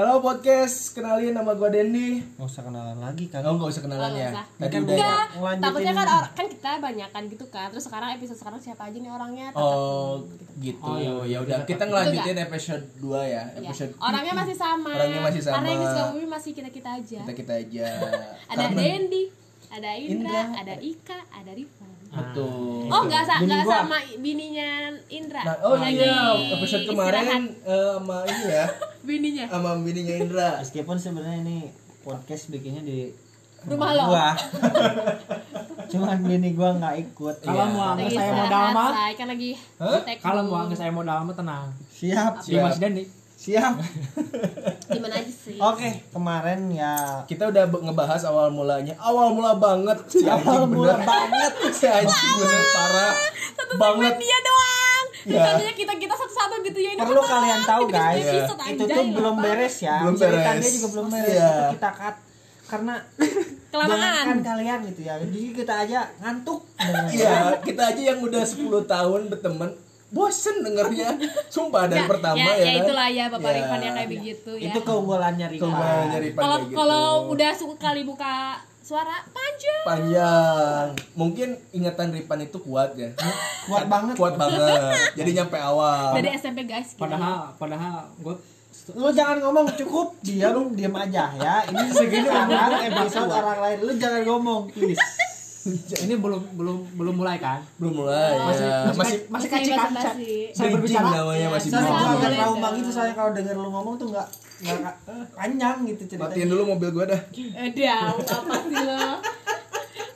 Halo podcast, kenalin nama gua Dendi. Nggak usah kenalan lagi kan. Oh, nggak usah kenalan Oh, ya. usah. Tadi Kan udah. ya? Enggak, Lanjutin. takutnya kan or- kan kita banyakan gitu kan. Terus sekarang episode sekarang siapa aja nih orangnya? Tetap Oh, gitu. gitu. Oh, iya. ya udah, kita ngelanjutin episode 2 ya. Ya. Episode Orangnya masih sama. Orangnya masih sama. Karena yang di Sukabumi masih kita kita aja. kita kita aja. Ada Karena- Dendi, ada Indra, Indra. ada Ika, ada Rifan. Betul. Oh nggak sa Bini nggak gua. sama bininya Indra. Nah, oh Lagi iya, episode kemarin eh, sama ini ya. bininya. sama bininya Indra. Meskipun sebenarnya ini podcast bikinnya di Rumah lo. gua. Cuman bini gua nggak ikut. Kalau Iya. mau nggak saya mah, say. kan lagi kalau mau nggak saya modal mah tenang. Siap. Di Mas Dendi. Siap. gimana aja sih? Oke, kemarin ya Kita udah ngebahas awal mulanya. Awal mula banget si Awal mula bener banget. Si anjing bener parah. Satu banget. dia doang. Ya. Tadinya kita kita gitu ya. Ini perlu apa? kalian tahu Kita guys, episode itu anjay, tuh belum apa? beres ya. Belum Ceritanya beres. juga belum beres. Iya. Itu kita cut karena Kelamaan. kalian gitu ya. Jadi kita aja ngantuk. Iya, kita aja yang udah 10 tahun berteman bosen dengernya. Sumpah dari Ya, pertama ya, ya. ya kan? itulah ya Bapak Ya. Rifan yang kayak begitu ya. Itu keunggulannya Rifan Kalau kayak gitu. kalau udah sekali buka suara panjang. panjang. Mungkin ingatan Ripan itu kuat ya. Kuat banget. Kuat banget. Jadi nyampe awal. Dari SMP guys. gitu. Padahal padahal gue Lu jangan ngomong cukup, diam, diam aja ya. Ini segini orang episode orang lain. Lu jangan ngomong, please. ini belum belum belum mulai kan? belum mulai Masih ya. masih masih kecil kan? basa-basi. Saya berbicara. namanya masih Ya, gua bridging. agak trauma dong. gitu soalnya kalau denger lu ngomong tuh nggak nggak panjang gitu ceritanya. Matiin dulu mobil gua dah. Eh dia apa sih lo?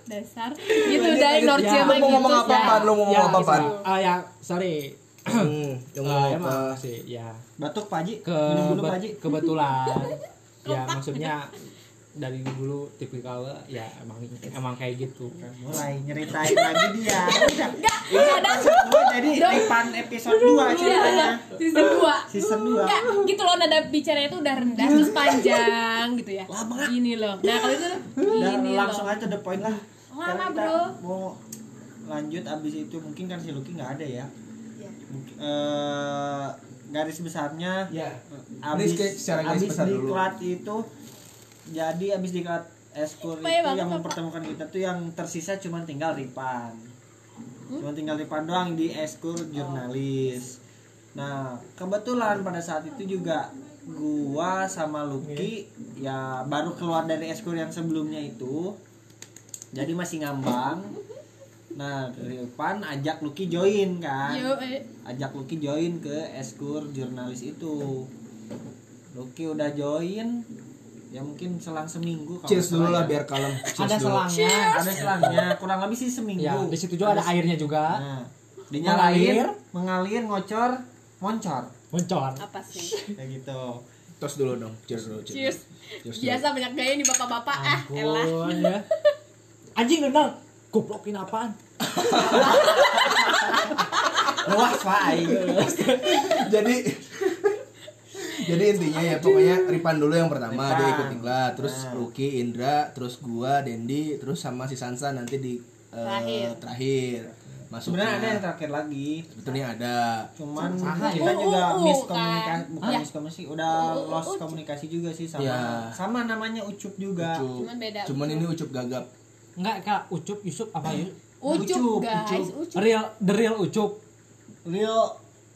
Dasar. Gitu dari Norcia Ya, Lu mau ngomong gitu, apa, Say. Pan? Lu mau ngomong apa, gitu. Pan? Ah ya, sorry. Hmm, yang Eh, ngomong emang apa? sih ya Batuk Pak Haji, ke minum dulu kebetulan ya maksudnya dari dulu tipikal ya emang emang kayak gitu Mulai nyeritain lagi dia. Udah. Enggak, ada Gua jadi Ripan episode 2 ceritanya. season 2. Season 2. Enggak, gitu loh nada bicaranya itu udah rendah terus panjang gitu ya. Gini loh. Nah, kalau itu gini langsung aja the point lah. Lama, bro. Mau lanjut abis itu mungkin kan si Lucky nggak ada ya. Iya. Eh, garis besarnya Ya. abis, Ini kayak secara garis abis besar dulu. diklat itu jadi abis diklat eskur Supaya itu banget, yang mempertemukan kita tuh yang tersisa cuma tinggal Ripan. Hmm? cuma tinggal Ripan doang di eskur jurnalis. Nah kebetulan pada saat itu juga gua sama Lucky ya baru keluar dari eskur yang sebelumnya itu. Jadi masih ngambang. Nah Ripan ajak Lucky join kan? Yo, eh. ajak Lucky join ke eskur jurnalis itu. Lucky udah join ya mungkin selang seminggu kalau Cheers dulu lah ya. biar kalem. Cheers ada selangnya ada selangnya kurang lebih sih seminggu ya di situ juga ada airnya juga nah, dinyalain Mengalir. mengalir ngocor moncor muncul Apa sih? kayak gitu Tos dulu dong. Cheers dulu. Cheers. Cheers dulu. Biasa banyak gaya nih bapak-bapak ah, elah. ya anjing nendang goplokin apaan luas pak jadi jadi intinya ya pokoknya Ripan dulu yang pertama Ripan. dia ikut tinggal terus Nah. Lucky Indra terus gua Dendi terus sama si Sansa nanti di eh, Terakhir. terakhir masuk sebenarnya ada yang terakhir lagi sebetulnya ada cuman Saha ya? kita juga Uh, uh, uh, miskomunikasi kan? bukan Ya. miskomunikasi udah Uh, uh, uh, lost Ucup. komunikasi juga sih sama Ya. sama namanya ucup juga Ucup. Cuman beda. cuman ini ucup gagap enggak kak ucup yusuf apa ya Ucup, Ucup, guys, ucup. ucup. real the real ucup Leo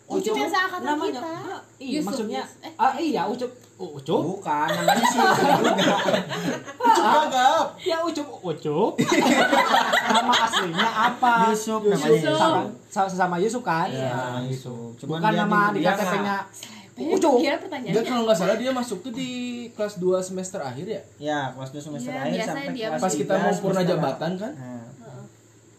Ucup yang seangkatan namanya kita. Ah, iya Yusuf, maksudnya eh. ah iya ucup Oh, ucup? Bukan namanya sih Yusuf juga. Ucup gagap ya ucup ucup. Nama aslinya apa? Yusuf Yusuf. Namanya sama, sama, sama Yusuf kan? Ya, ya, Yusuf. Cuman bukan dia nama di- dia KTP-nya Ucup. ucup. Kira pertanyaannya. kalau nggak salah dia masuk tuh di kelas 2 semester akhir ya? Ya, kelas 2 semester Iya, akhir sampai dia kelas pas kita mau purna jabatan kan? Nah, Heeh.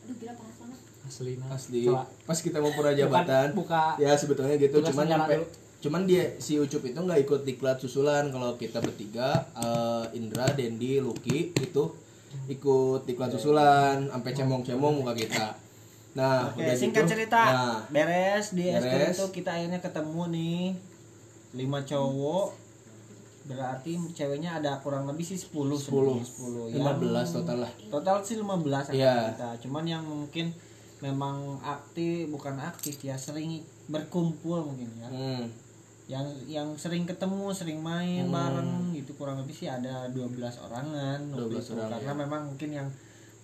Aduh, gila panas banget. Asli nah. asli Coba. pas kita mau purna jabatan buka ya sebetulnya gitu cuman nyampe dulu. cuman dia si Ucup itu nggak ikut diklat susulan kalau kita bertiga eh, Indra Dendi Lucky itu ikut diklat susulan sampai cemong-cemong muka kita nah Oke, udah singkat gitu, cerita. nah Beres di Beres. itu kita akhirnya ketemu nih lima cowok berarti ceweknya ada kurang lebih sih 10 10 10 15 total lah total sih 15 angkatan Iya. kita cuman yang mungkin memang aktif bukan aktif ya sering berkumpul mungkin ya hmm. yang yang sering ketemu sering main Hmm. bareng gitu kurang lebih sih ada 12 orangan waktu 12 itu. orang, karena ya. memang mungkin yang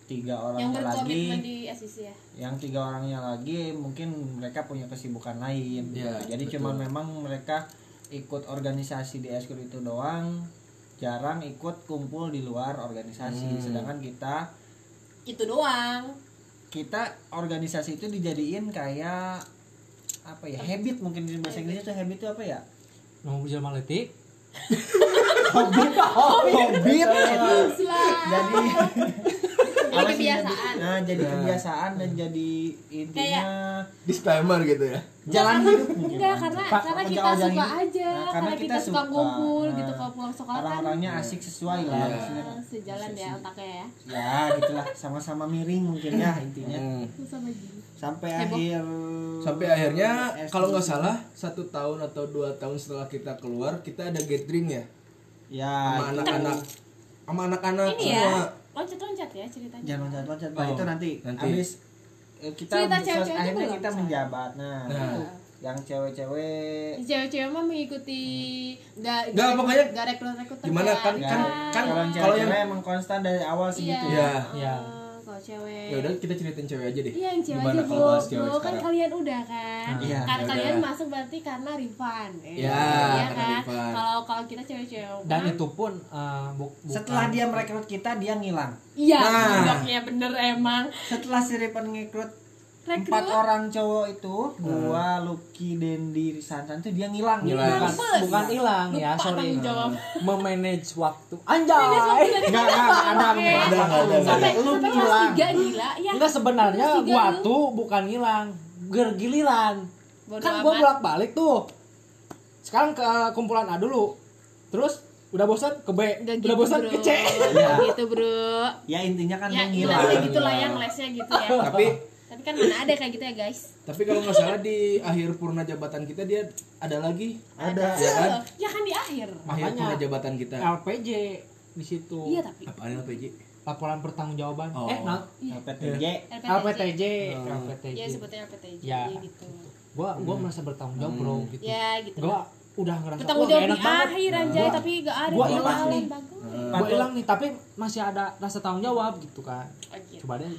tiga yang orangnya berkomitmen lagi di SCC ya yang tiga orangnya lagi mungkin mereka punya kesibukan lain Ya, jadi betul. cuman memang mereka ikut organisasi di eskul itu doang jarang ikut kumpul di luar organisasi Hmm. sedangkan kita itu doang kita organisasi itu dijadiin kayak apa ya habit mungkin di bahasa Inggrisnya tuh habit itu apa ya? Mau hobbit hobbit Bagus lah jadi Jadi kebiasaan. jadi- nah jadi Nah. kebiasaan dan jadi intinya disclaimer gitu ya? Jalan hidup mungkin Enggak karena Pak, karena kita jalan suka hidup? aja Nah, karena, kita, suka ngumpul Nah, gitu kalau pulang sekolah kan orang-orangnya asik sesuai lah maksudnya. eh, sejalan ya otaknya ya. Ya gitulah. Sama-sama miring mungkin ya intinya. Hmm. Sama gini sampai akhir sampai akhirnya kalau nggak salah satu tahun atau dua tahun setelah kita keluar kita ada gathering ya? Ya sama anak-anak. sama anak-anak ya. semua loncat-loncat ya ceritanya jangan loncat-loncat Pak. Oh, itu nanti, nanti. habis eh, kita Cerita cewek-ceweknya akhirnya belum, kita menjabat nah, Nah. itu yang cewek-cewek cewek-cewek mah mengikuti nggak Nggak, pokoknya nggak rekrut rekrut gimana, kan- kan- kan- kalau yang kalau yang- cewek emang konstan dari awal sih iya gitu Iya. Iya. eh, kalau cewek ya udah kita ceritain cewek aja deh Iya yang cewek gimana aja kalau bahas cewek kan sekarang kalian udah kan, Iya, Kan ya kalian udah. masuk berarti karena Rifan, eh, Ya, iya karena kan. Rifan. Kalau kalau kita cewek-cewek, dan kan, itu pun bu- bukan setelah dia merekrut kita dia ngilang iya, Nah. gobloknya bener emang. setelah si ngerekrut Rekrut. Empat orang cowok itu gua Lucky Dendi Sansan tuh dia ngilang. Ngilang. bukan bukan hilang ya Lupa sorry. jawab. memanage waktu. Anjay! Enggak, enggak, ada Ada, ada, Lu hilang. ya. enggak sebenarnya gua tuh bukan hilang gergiliran. Kan gua bolak balik tuh. Sekarang ke kumpulan A dulu. Terus udah bosan ke B. Nggak udah gitu, bosan bro. ke C. Nggak gitu bro. ya intinya kan Ya ngilang. gitu lah ya, ngelesnya gitu ya. Tapi kan mana ada kayak gitu ya guys. tapi kalau nggak salah di akhir purna jabatan kita dia ada lagi ada ya kan Ya kan di akhir. akhir Makanya. purna jabatan kita LPJ di situ Iya tapi apaan LPJ laporan pertanggungjawaban Oh. eh nah LPTJ LPTJ. LPTJ Ya sebutnya LPTJ Ya. gitu. gua gua merasa bertanggung jawab bro gitu Ya gitu. gua udah ngerasa Bertanggung jawab enak di banget akhir anjay Gua- tapi gak ada gua hilang nih. bagus. gua hilang nih tapi masih ada rasa tanggung jawab gitu kan Oh, gitu. coba deh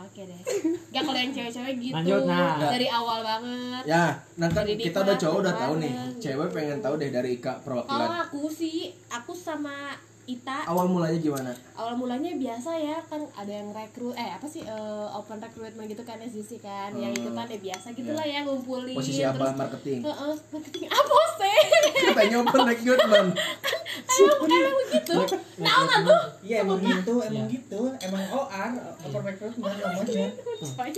Oke deh. Gak kalau yang cewek-cewek gitu. Lanjut, nah. Dari awal banget. ya nah kan kita udah cowok udah tahu nih. cewek pengen tahu deh dari Ika Kalau perwakilan aku sih, aku sama Ita. Awal mulanya gimana? Awal mulanya biasa ya kan ada yang rekrut eh apa sih eh, open recruitment gitu kan SDC kan yang Hmm. ikutan ya biasa gitulah ya ngumpulin posisi apa terus marketing? Heeh, marketing. Apa sih katanya open recruitment emang emang begitu nah nggak tuh. iya emang gitu emang gitu. Emang OR open recruitment namanya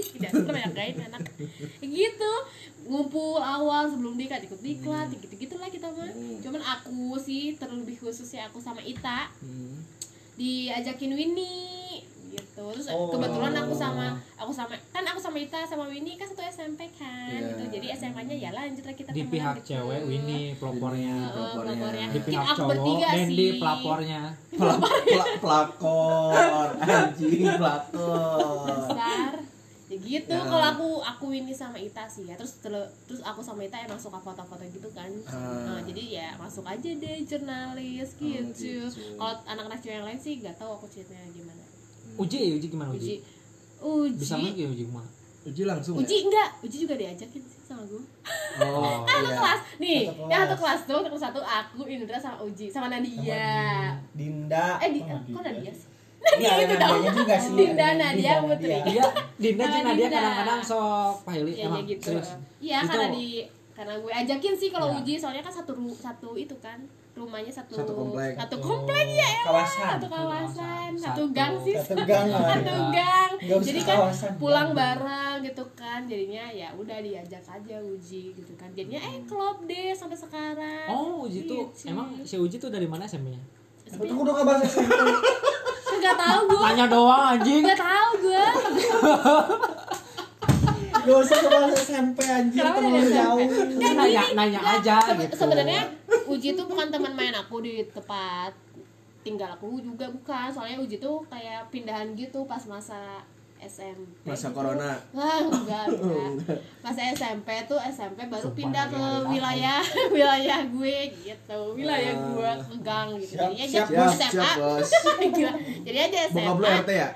tidak suka banyak gain anak. Gitu. Ngumpul awal sebelum dikat ikut diklat gitu gitulah kita mah. Cuman aku sih terlebih khususnya aku sama Ita diajakin Winnie gitu terus Oh. kebetulan aku sama aku sama kan aku sama Ita sama Winnie kan satu SMP kan Iya. gitu jadi SMA-nya ya lanjut lah kita di pihak gitu. cewek Winnie pelopornya pelapornya. di pihak aku cowok bertiga Dendi sih pelapornya Pela- pela- pelakor anjing pelakor besar ya gitu Ya. kalau aku aku Winnie sama Ita sih ya terus terus aku sama Ita emang suka foto-foto gitu kan Ah. Nah, jadi ya masuk aja deh jurnalis gitu, gitu. kalau anak-anak cewek yang lain sih nggak tahu aku ceritanya gimana uji uji gimana uji uji uji bisa lagi uji mah uji langsung uji enggak uji juga diajakin sih sama gue ya? oh satu iya kelas nih Satu yang satu kelas. kelas tuh kelas satu aku Indra sama Uji sama Nadia Dinda eh di Oh, kok Nadia sih Iya, Nadia itu ada dong juga sih. Dinda Nadia Dinda, Putri Nadia. dia Dinda Sama Cina dia Dinda. kadang-kadang sok Pahili Iya emang iya gitu. serius Iya Itu- karena di karena gue ajakin sih kalau Iya. uji soalnya kan satu satu itu kan rumahnya satu Satu komplek. satu komplek ya elah. Kawasan. satu kawasan Satu. satu gang sih Satu gang lah. satu gang jadi kan kawasan, pulang gang. bareng gitu kan jadinya ya udah diajak aja uji gitu kan jadinya eh klop deh sampai sekarang oh uji tuh Gitu. emang si uji tuh dari mana SMP-nya Tunggu dong bahasa SMP. nggak tahu gue tanya doang anjing nggak tahu gue Gak usah ke bahasa SMP anjir Kenapa terlalu SMP? jauh. Nanya nanya aja gitu sebenarnya Uji tuh bukan teman main aku di tempat tinggal aku juga bukan soalnya Uji tuh kayak pindahan gitu pas masa SMP Masa gitu. corona. Wah, enggak, enggak. Masa SMP tuh SMP baru pindah ke wilayah wilayah gue gitu. Wilayah gue ke gang gitu. Siap, Jadi aja siap, Siap, SMA. siap, Bos. Gila. Jadi aja SMA. Bokap lu RT ya?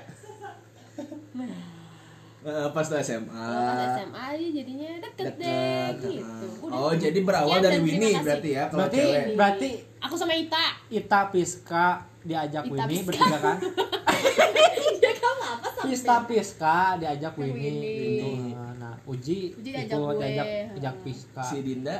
Eh, pas tuh SMA. Pas SMA aja jadinya deket, deh Deket. gitu. Oh, jadi berawal Sekian dari Winnie berarti ya kalau berarti cewek. berarti Aku sama Ita. Ita Piska diajak Ita Winnie Piska. bertiga kan Ya kamu apa sampai? Pista Piska diajak Winnie Winnie. gitu nah Uji, Uji diajak gue. diajak diajak Piska Si Dinda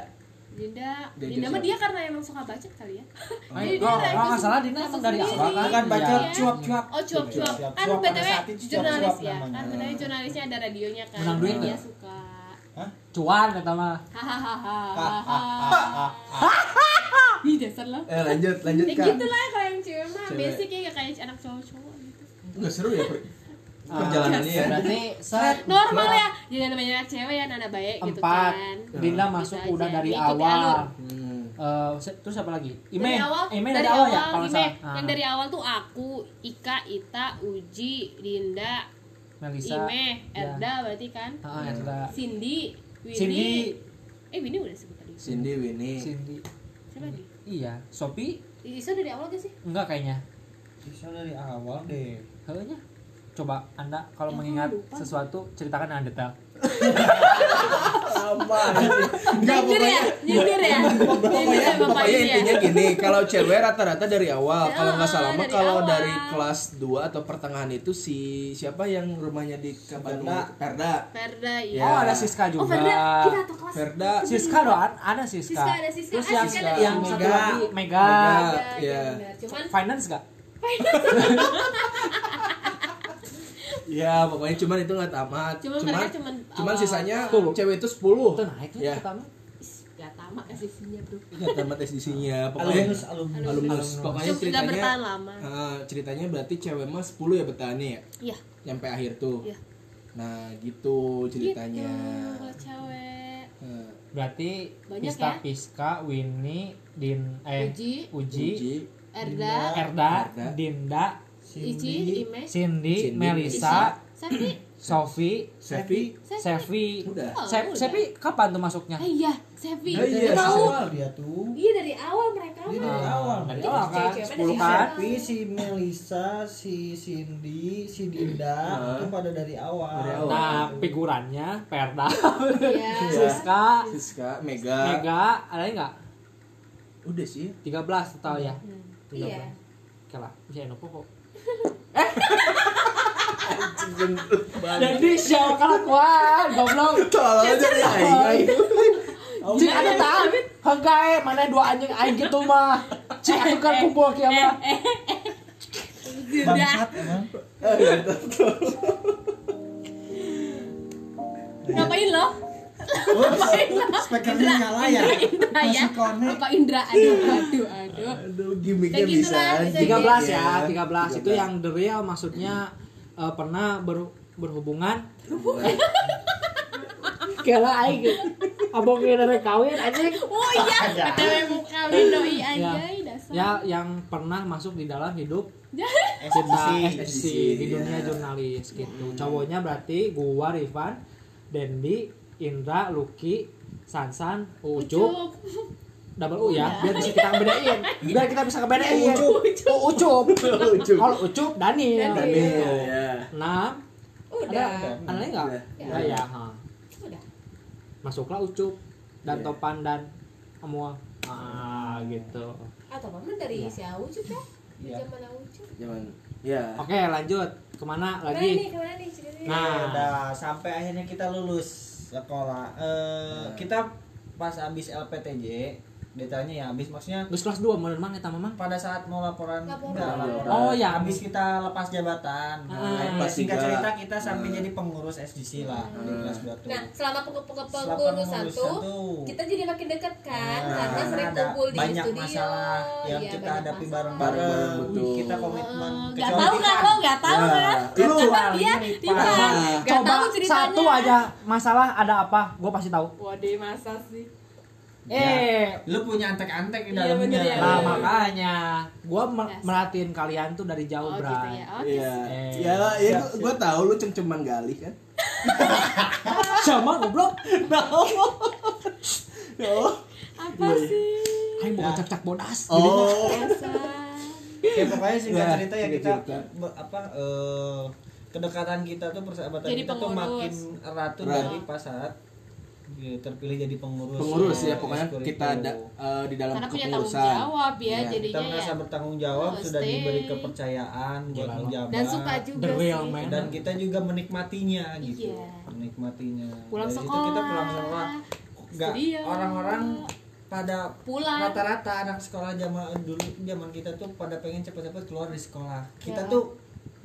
Dinda, Dinda mah dia karena emang suka bacot kali ya. Oh, Jadi oh, dia oh, salah, Dinda masuk emang dari awal kan? Bukan bacot, Iya. cuap-cuap. Oh cuap cuap. Cuap, Kan btw jurnalis cuap-cuap ya. Kan btw jurnalisnya ada radionya kan. Menang duit Dia suka. cuan kata mah Hahaha. Ih dasar lo. Eh lanjut, lanjut Ya Kak. gitu lah kalau yang cewek mah basic ya kayak anak cowok-cowok gitu. Enggak seru ya perjalanannya ya. berarti set Normal ya. Jadi namanya anak cewek ya nana baik gitu empat kan. Dinda Gitu masuk aja. udah dari Dia ikuti awal. Hmm. Se- terus apa lagi Ime dari awal, Ime dari, awal ya kalau nggak Ime. salah Ah, Yang dari awal tuh aku, Ika, Ita, Uji, Dinda, Melisa Ime, ya. Erda berarti kan. Ah, Erda Cindy, Winnie. Cindy Eh Winnie udah sebut tadi. Cindy, Winnie. Cindy Siapa lagi? iya Sophie Isa dari awal gak sih? enggak kayaknya Bisa dari awal deh. Kayaknya coba anda kalau Ya, mengingat lupa. sesuatu ceritakan dengan detail Lama. Jujur ya, jujur ya. Pokoknya, ya, ini ya. intinya gini, kalau cewek rata-rata dari awal. Kalau nggak salah mah dari kalau dari kelas 2 atau pertengahan itu si siapa yang rumahnya di Bandung? Perda. Perda. Ya. iya. oh ada Siska Oh juga Perda, kita atau kelas Perda. Siska doang ada Siska Siska ada Siska. terus Ah, yang Siska ada yang satu Mega. lagi Mega, Mega. Iya, ya. finance gak Ya, pokoknya cuman itu nggak tamat. Cuman Cuman mereka cuman cuman awal. sisanya Tuh. cewek itu 10. itu naik tuh Ya. pertama gak tamat kasihnya bro. Nggak tamat SDC-nya. Pokoknya Alumnus, alumnus. alumnus. Pokoknya Sudah ceritanya bertahan lama. Ah, ceritanya berarti cewek mah 10 ya bertahannya ya? Iya. Nyampe akhir tuh. Iya. Nah, gitu ceritanya. Gitu, cewek. Nah, berarti Banyak Pista ya? Piska Winnie Din eh Uji, Uji, Uji, Erda, Erda, Erda. Dinda Ici, Ime, Cindy, Cindy, Melisa Safi, Sophie Sevi, Sevi Udah. Oh, Se- udah. Sevi kapan tuh masuknya Ah, iya, Sevi. Ah, iya, Dia tahu. awal dia tuh. Iya dari awal mereka mah. dari awal. dari awal kan cewek-cewek 10 dari kan awal. Tapi si Melisa, si Cindy, si Dinda itu pada dari awal. Dari awal. nah figurannya Perda Iya. Siska Siska, Mega. Mega ada nggak Udah sih. 13 total ya Hmm, 13 Iya. Oke lah bisa enak kok Jadi show kelakuan goblok. Tolong aja ya aing. Cik ada tahu Hengkai mana dua anjing aing gitu mah. Cik aku kan kumpul kia mah Sudah. Bangsat emang. Ngapain lo? Speakernya nyala ya. Indra ya. Bapak Indra, aduh, aduh, aduh. Aduh, gimmicknya gitu bisa. lah, anjing. bisa 13 Iya. ya 13 itu yang the real maksudnya eh, pernah ber- berhubungan Kela aing abang kira kawin anjing Oh iya, BTW mau kawin doi anjay dasar. ya yang pernah masuk di dalam hidup kita SDC. SDC di dunia Iya. jurnalis gitu cowoknya berarti gua Rifan Dendi Indra Lucky Sansan Ucup Ucup. double U ya biar bisa kita bedain biar kita bisa ngebedain Ucup Ucup Ucup. kalau Ucup Daniel Daniel ya. enam Udah. ada ada lagi nggak Udah. ya ya ha. Udah. masuklah Ucup dan Iya. Topan dan Amual ah gitu Atau apa dari Iya. si Ucup ya? Di Iya. zaman Ucup. Zaman ya. oke lanjut ke mana Ke mana nih? lagi Ke mana nih ceritanya? Nah. udah sampai akhirnya kita lulus sekolah. Eh kita pas habis LPTJ, detailnya ya habis maksudnya Gus kelas 2 mau mang eta mamang pada saat mau laporan, Laporan. enggak, laporan. Oh, ya. habis kita lepas jabatan Ah. nah, Lepas singkat cerita kita sampai Ah. jadi pengurus SDC lah di Ah. kelas 2 tuh Nah, selama pengurusan tuh, tuh, kita jadi makin dekat kan Nah, karena sering ada kumpul di banyak studio. masalah yang Iya, kita hadapi bareng-bareng kita komitmen Eh, Gak Kecuali tahu kan lo, gak tahu Ya. kan? Lu. Karena dia Divan. Pak. Gak coba tahu ceritanya. satu aja masalah ada apa gue pasti tahu Waduh, masa sih? Eh, lu punya antek-antek di Iya, dalamnya bener ya. Nah makanya gua Yes. merhatiin kalian tuh dari jauh Oh gitu Bray. ya. Oke. Iya. Eh, Ya, ya gua, gua tahu lu cem-ceman galih kan. Sama goblok. Oh. Apa sih? Aing mau cak-cak bodas. Oh. Ya pokoknya singkat Ya, cerita ya kita apa eh, kedekatan kita tuh persahabatan Jadi kita tuh makin erat tuh dari pas saat ya, terpilih jadi pengurus Pengurus eh, ya pokoknya kita ada eh, di dalam Karena punya tanggung jawab ya, Iya. kita jadinya merasa ya. bertanggung jawab Oh, sudah stay. diberi kepercayaan buat menjabat Dan suka juga sih. dan kita juga menikmatinya gitu Iya. menikmatinya Pulang Dari sekolah. kita pulang sekolah nggak orang-orang pada Pulang. rata-rata anak sekolah zaman dulu zaman kita tuh pada pengen cepet-cepet keluar dari sekolah kita Ya. tuh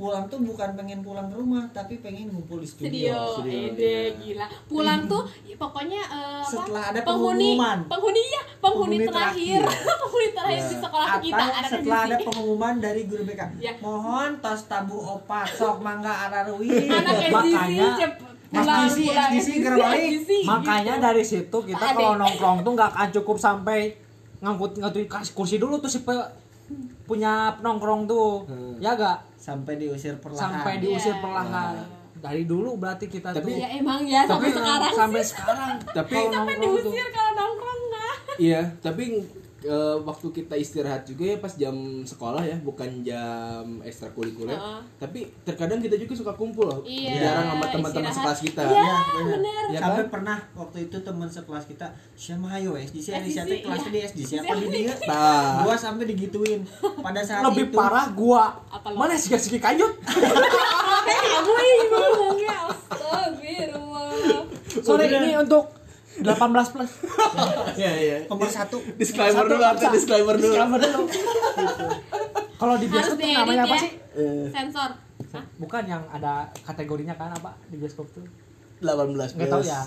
pulang tuh bukan pengen pulang ke rumah tapi pengen ngumpul di studio, studio, studio, ede iya. gila pulang tuh ya, pokoknya apa Setelah ada penghuni pengumuman. penghuni ya penghuni, Penghuni terakhir, terakhir. penghuni terakhir di Ya. sekolah atau kita anak setelah ada pengumuman dari guru BK Ya. mohon tos tabu opat sok mangga anak SDC Makanya- Mas gerak balik. SDC, Makanya gitu. dari situ kita kalau nongkrong tuh nggak akan cukup sampai ngangkut ngangkut kas- kursi dulu tuh si pe- punya nongkrong tuh. Hmm. Ya gak? sampai diusir perlahan Sampai diusir Iya. perlahan. Dari dulu berarti kita Tapi- tuh ya emang ya sampai Tapi sekarang sampai sih sekarang Tapi- kalau sampai nongkrong tuh diusir kalau nongkrong nggak Iya, tapi eh, waktu kita istirahat juga ya pas jam sekolah ya, bukan jam ekstrakurikuler. Heeh. Tapi terkadang kita juga suka kumpul loh. Iya, Jarang sama teman-teman sekelas kita. Iya, Ya, benar. bener. Ya sampai kan? pernah waktu itu teman sekelas kita siapa ayo SDC SDC, SDC kelas iya. di SDC apa di dia Nah. gua sampai digituin pada saat lebih itu parah gua. Mana sih sih kanyut? kamu ini ngomongnya astagfirullah Sore ini untuk 18 plus. Iya, iya. nomor satu Disclaimer dulu, apa disclaimer dulu. Disclaimer dulu. Kalau di bioskop tuh namanya apa ya sih? Eh, sensor? Bukan yang ada kategorinya kan apa di bioskop tuh? 18 Nggak tahu ya.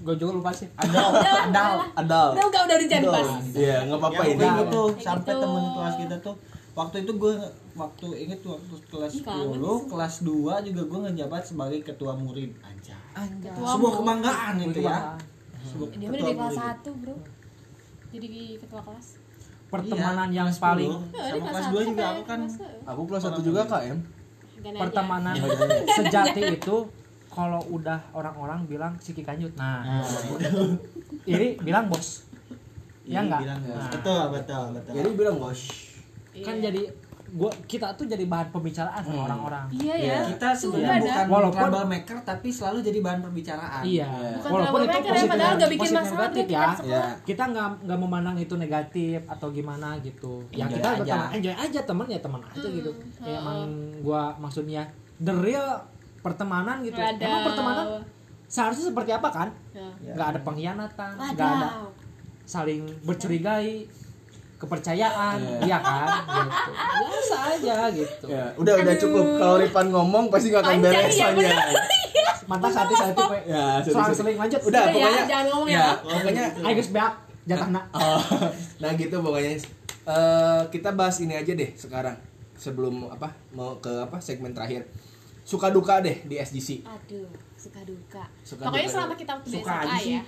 Gue juga lupa sih. adal adal Adult. udah udah udah jangan bahas Iya, nggak apa-apa ya, ini. gitu sampai gitu. temen kelas kita tuh waktu itu gue waktu inget waktu kelas 10 kelas 2 juga gue ngejabat sebagai ketua murid aja sebuah kebanggaan itu ya sebuah dia ketua dari kelas. 1 bro jadi ketua kelas Pertemanan Iya, yang paling 10. Heeh, dia sama kelas satu 2 juga aku kan kelas satu. Aku kelas 1 juga KM. Pertemanan sejati itu kalau udah orang-orang bilang siki kanjut. Nah, ini bilang bos. Ya Iya, enggak? bilang, Nah, betul betul betul Jadi bilang bos. Kan Iya. jadi gua kita tuh jadi bahan pembicaraan sama orang-orang. iya ya kita Sumpah sebenarnya bukan Walaupun- troublemaker tapi selalu jadi bahan pembicaraan Iya. Bukan Walaupun itu ya, positif, padahal nggak bikin masalah negatif ya. kita. Ya. Kita nggak nggak memandang itu negatif atau gimana gitu. Ya Enjoy kita aja. teman enjoy aja teman ya teman aja Hmm, gitu. Ya, emang gua maksudnya the real pertemanan gitu. Wadaw. Emang pertemanan seharusnya seperti apa kan? Ya. Ya. nggak ada pengkhianatan nggak ada saling bercurigai kepercayaan Iya. iya kan gitu biasa aja gitu Ya, udah udah cukup. Kalau Ripan ngomong pasti nggak akan Panjang beres ya, soalnya. mantas hati hati pe Ya, soal seling lanjut Udah, ya, pokoknya. jangan ngomong ya, ya. Pokoknya ayo guys beak jatahna Oh, nah gitu pokoknya. Eh, kita bahas ini aja deh sekarang. Sebelum apa? Mau ke apa? Segmen terakhir. Suka duka deh di SGC. aduh suka duka Suka pokoknya duka. selama kita waktu di Suka aja ya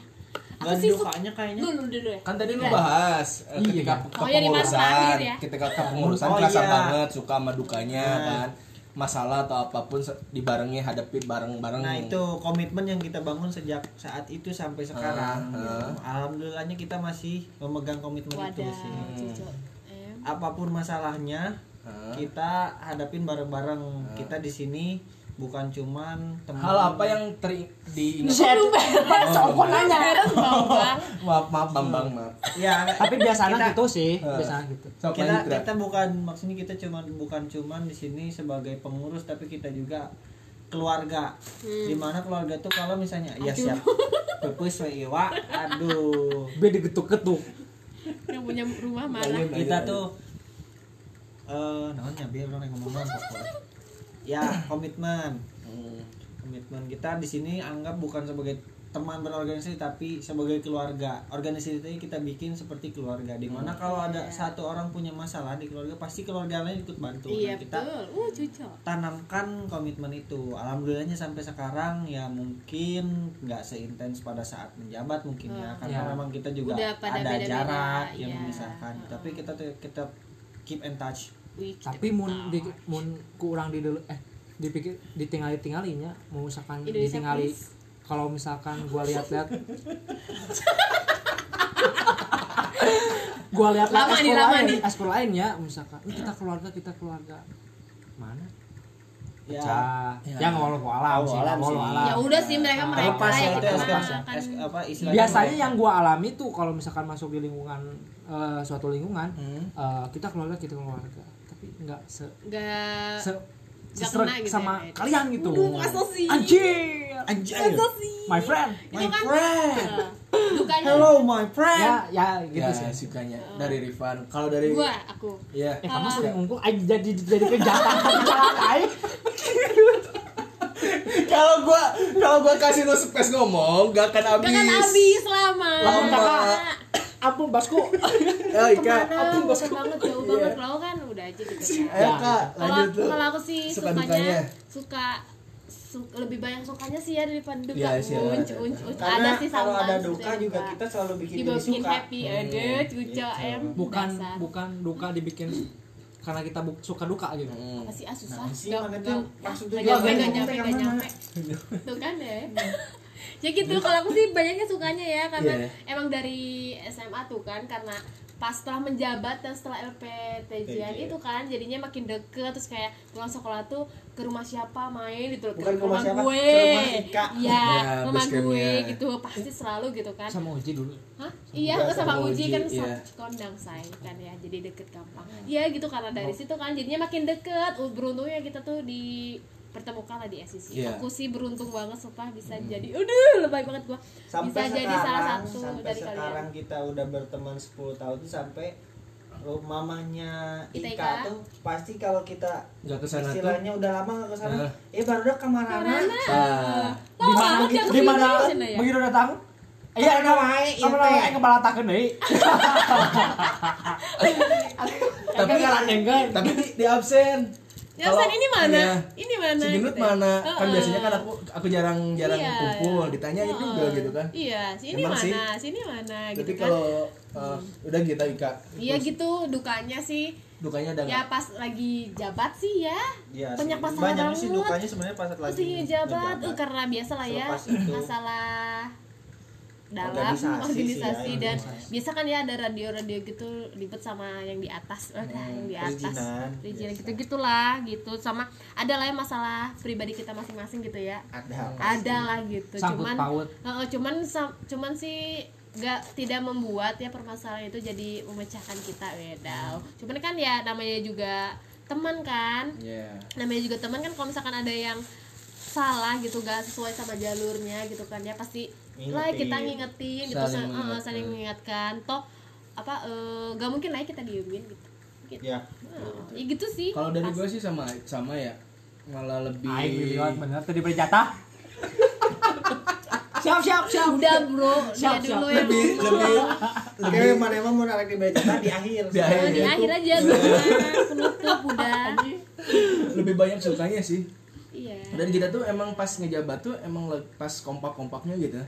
Gak sih suka dukanya kayaknya dulu dulu ya Kan tadi lu bahas eh, Iya. ketika Oh, ya, di masa kepengurusan, terakhir ya. ketika kepengurusan Oh, kerasa iya. banget suka sama dukanya Nah. kan. Masalah atau apa pun dibarengi hadapi bareng-bareng. Nah itu komitmen yang kita bangun sejak saat itu sampai sekarang. Ah, gitu. ah. Alhamdulillahnya kita masih memegang komitmen itu wadah sih. cucu em Apa pun masalahnya Ah. kita hadapin bareng-bareng. Kita di sini bukan cuman teman. Hal apa yang ter diingat? Aduh, beres. Sokon nanya. Beres. Maaf, maaf, Bambang, maaf. Ya, tapi biasanya Kita- gitu sih Eh. biasanya gitu Sok kita Ra. kita bukan maksudnya kita cuman bukan cuman di sini sebagai pengurus tapi kita juga keluarga Hmm. di mana keluarga tuh kalau misalnya ya siap pepes we iwa aduh beda getuk-getuk yang punya rumah marah Lanjut, kita tuh eh namanya biar orang yang ngomong ya komitmen. Hmm. komitmen kita di sini anggap bukan sebagai teman berorganisasi tapi sebagai keluarga. Organisasi itu kita bikin seperti keluarga di mana kalau ada satu orang punya masalah di keluarga pasti keluarga lain ikut bantu. Iya Nah, kita betul. Uh tanamkan komitmen itu. Alhamdulillahnya sampai sekarang ya mungkin nggak seintens pada saat menjabat mungkin ya karena Ya. memang kita juga ada beda-beda, jarak yang iya. memisahkan tapi kita kita keep in touch tapi mun di mun kurang di dulu eh dipikir ditinggali tinggalinya mau misalkan Indonesia ditinggali kalau misalkan gua lihat-lihat. Gua lihat Lama nih, lama lain nih. eskul lain ya misalkan "Ih, kita keluarga kita keluarga. Mana? Ya. Pecah. Ya. ya nggak walau alam sih. Walau alam ya udah sih mereka Nah, mereka ya itu apa istilahnya biasanya yang gua alami tuh kalau misalkan masuk di lingkungan eh, suatu lingkungan Hmm. eh, kita keluarga kita keluarga nggak se nggak se kena gitu sama ya. kalian gitu. Anjir. Anjir my friend my Itu kan, friend. Dukanya. Hello my friend. Ya ya gitu ya sih. sukanya. Dari Rifan. Kalau dari gua aku. Ya. Eh kamu sering ngungkul aja jadi jadi kejahatan jalan aing kalau gua kalau gua kasih lu space ngomong gak akan habis gak kan habis. lama. Lama. Ampun basku oh Ika ke mana? bosan banget jauh banget. Lo kan udah aja gitu kan ayo kak kalau Iya. lanjut tuh. kalau aku sih Suka sukanya dukanya. suka su- lebih banyak sukanya sih ya daripada duka. Iya sih, unc ada. unc unc. Karena ada sih kalau ada duka juga duka. kita selalu bikin dibikin suka. happy ada cuca em bukan dasar. bukan duka dibikin karena kita bu- suka duka gitu. Hmm. apa sih ah susah? Nah, sih, Nggak- makanya nggak- maksud nggak tujuan nyampe yang nggak ngomong nyampe. tuh kan ya ya gitu kalau aku sih banyaknya sukanya ya karena Iya. emang dari SMA tuh kan karena pas setelah menjabat dan setelah LPTJan TJ. itu kan jadinya makin deket terus kayak pulang sekolah tuh ke rumah siapa main gitu Bukan ke rumah siapa, gue ke rumah Ika. iya Ya, rumah gue gitu pasti selalu gitu kan sama Uji dulu Hah? Iya, aku sama sama Uji Uji, kan iya. satu kondang say kan ya, jadi deket gampang. Iya gitu karena dari situ kan jadinya makin deket. Beruntungnya kita tuh dipertemukan lah di SCC. Iya. Aku sih beruntung banget sumpah bisa jadi, aduh lebay banget gua. sampai bisa sekarang jadi salah satu sampai dari sekarang kalian. kita udah berteman 10 tahun tuh sampai lu mamanya Ika Ika, tuh pasti kalau kita Nggak ke sana tuh. istilahnya udah lama nggak ke sana Nah. eh baru udah kamarana di mana banget yang di mana ya. begitu datang iya Karena wae, iya, nama aing kebalatakeun deui tapi tapi di, di absen Ya, Kalau- San, ini mana? iya. Ini mana? si Gendut gitu ya. mana kan Heeh. biasanya kan aku aku jarang jarang Iya, kumpul iya. ditanyain Heeh. juga gitu kan Iya, sini Emang mana? sih. Sini mana tapi gitu kan. kalau uh, udah kita Ika Iya gitu dukanya sih dukanya ada ya pas lagi jabat sih ya Iya banyak sih. masalah banyak banget sih dukanya sebenarnya pas lagi lagi ngejabat ngejabat. eh, karena biasa lah ya masalah dalam Organisasi organisasi, sih ya, dan organisasi. biasa kan ya ada radio-radio gitu ribet sama yang di atas ada yang di atas perizinan. gitu gitulah gitu sama ada lah yang masalah pribadi kita masing-masing gitu ya ada ada lah gitu Sangkut cuman paut. Cuman cuman sih nggak tidak membuat ya permasalahan itu jadi memecahkan kita wedau cuman kan ya namanya juga teman kan Iya. namanya juga teman kan kalau misalkan ada yang salah gitu gak sesuai sama jalurnya gitu kan ya pasti lah kita ngingetin gitu Saling sa- eh, mengingatkan. saling mengingatkan. Toh apa eh, gak mungkin lah ya kita diemin gitu. Gitu ya. Eh, ya gitu sih. Kalau dari gue sih sama sama ya. Malah lebih aing bener. Tadi beri jatah. Siap siap siap. Udah bro. Dia Siap, siap. dulu yang lebih lebih Oke, mana emang mau narik di baca di akhir. Di akhir. Di akhir aja gue penutup udah. Lebih banyak sukanya sih. Iya. Dan kita tuh emang pas ngejabat tuh emang pas kompak-kompaknya gitu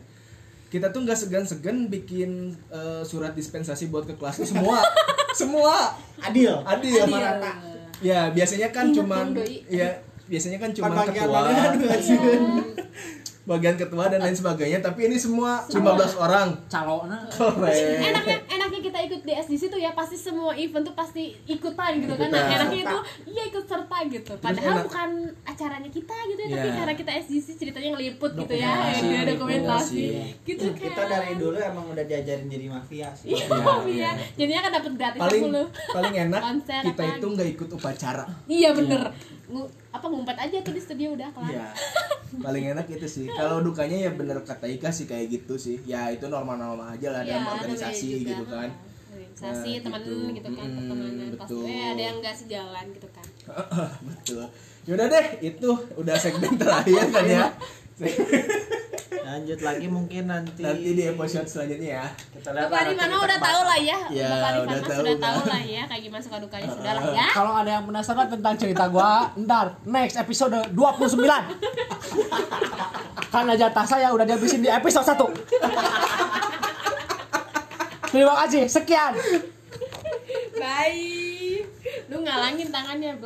kita tuh nggak segan-segan bikin eh, surat dispensasi buat ke kelas tuh semua semua Adil. adil Adil. rata ya biasanya kan Ingat cuman dong, Doi. ya biasanya kan cuma ketua. Bagian ketua dan lain sebagainya tapi ini semua 15 orang. Calona keren. Enaknya enaknya kita ikut di SDC tuh ya pasti semua event tuh pasti ikutan gitu kan. Nah enaknya itu iya ikut serta gitu. Padahal enak. bukan acaranya kita gitu ya tapi Iya. karena kita SDC ceritanya ngeliput gitu ya Dokumentasi, ya, dokumentasi. Dokumentasi. gitu kan Kita dari dulu emang udah diajarin jadi mafia sih. iya Iya, iya iya. jadinya kan dapat gratis paling mulu paling enak Konser kita itu gitu. nggak ikut upacara. Iya bener. Apa ngumpet aja tuh di studio udah kelar. Iya. Paling enak itu sih. Kalau dukanya ya bener kata Ika sih kayak gitu sih. Ya itu normal-normal aja lah Iya, dalam organisasi juga, gitu kan. organisasi Nah, teman gitu. gitu kan Mm-mm, pertemanan pas betul. eh, ada yang nggak sejalan gitu kan Betul. Yaudah deh, itu udah segmen terakhir kan ya. Lanjut lagi mungkin nanti Nanti di episode selanjutnya ya. kita lihat Bapak Rifana udah tahu lah ya. Ya, Bapak Rifana udah tahu sudah kan. tahu lah ya kayak gimana suka dukanya sudah lah ya. Kalau ada yang penasaran tentang cerita gua, ntar next episode 29. Karena jatah saya udah dihabisin di episode 1. Terima kasih, sekian. Bye. Lu ngalangin tangannya,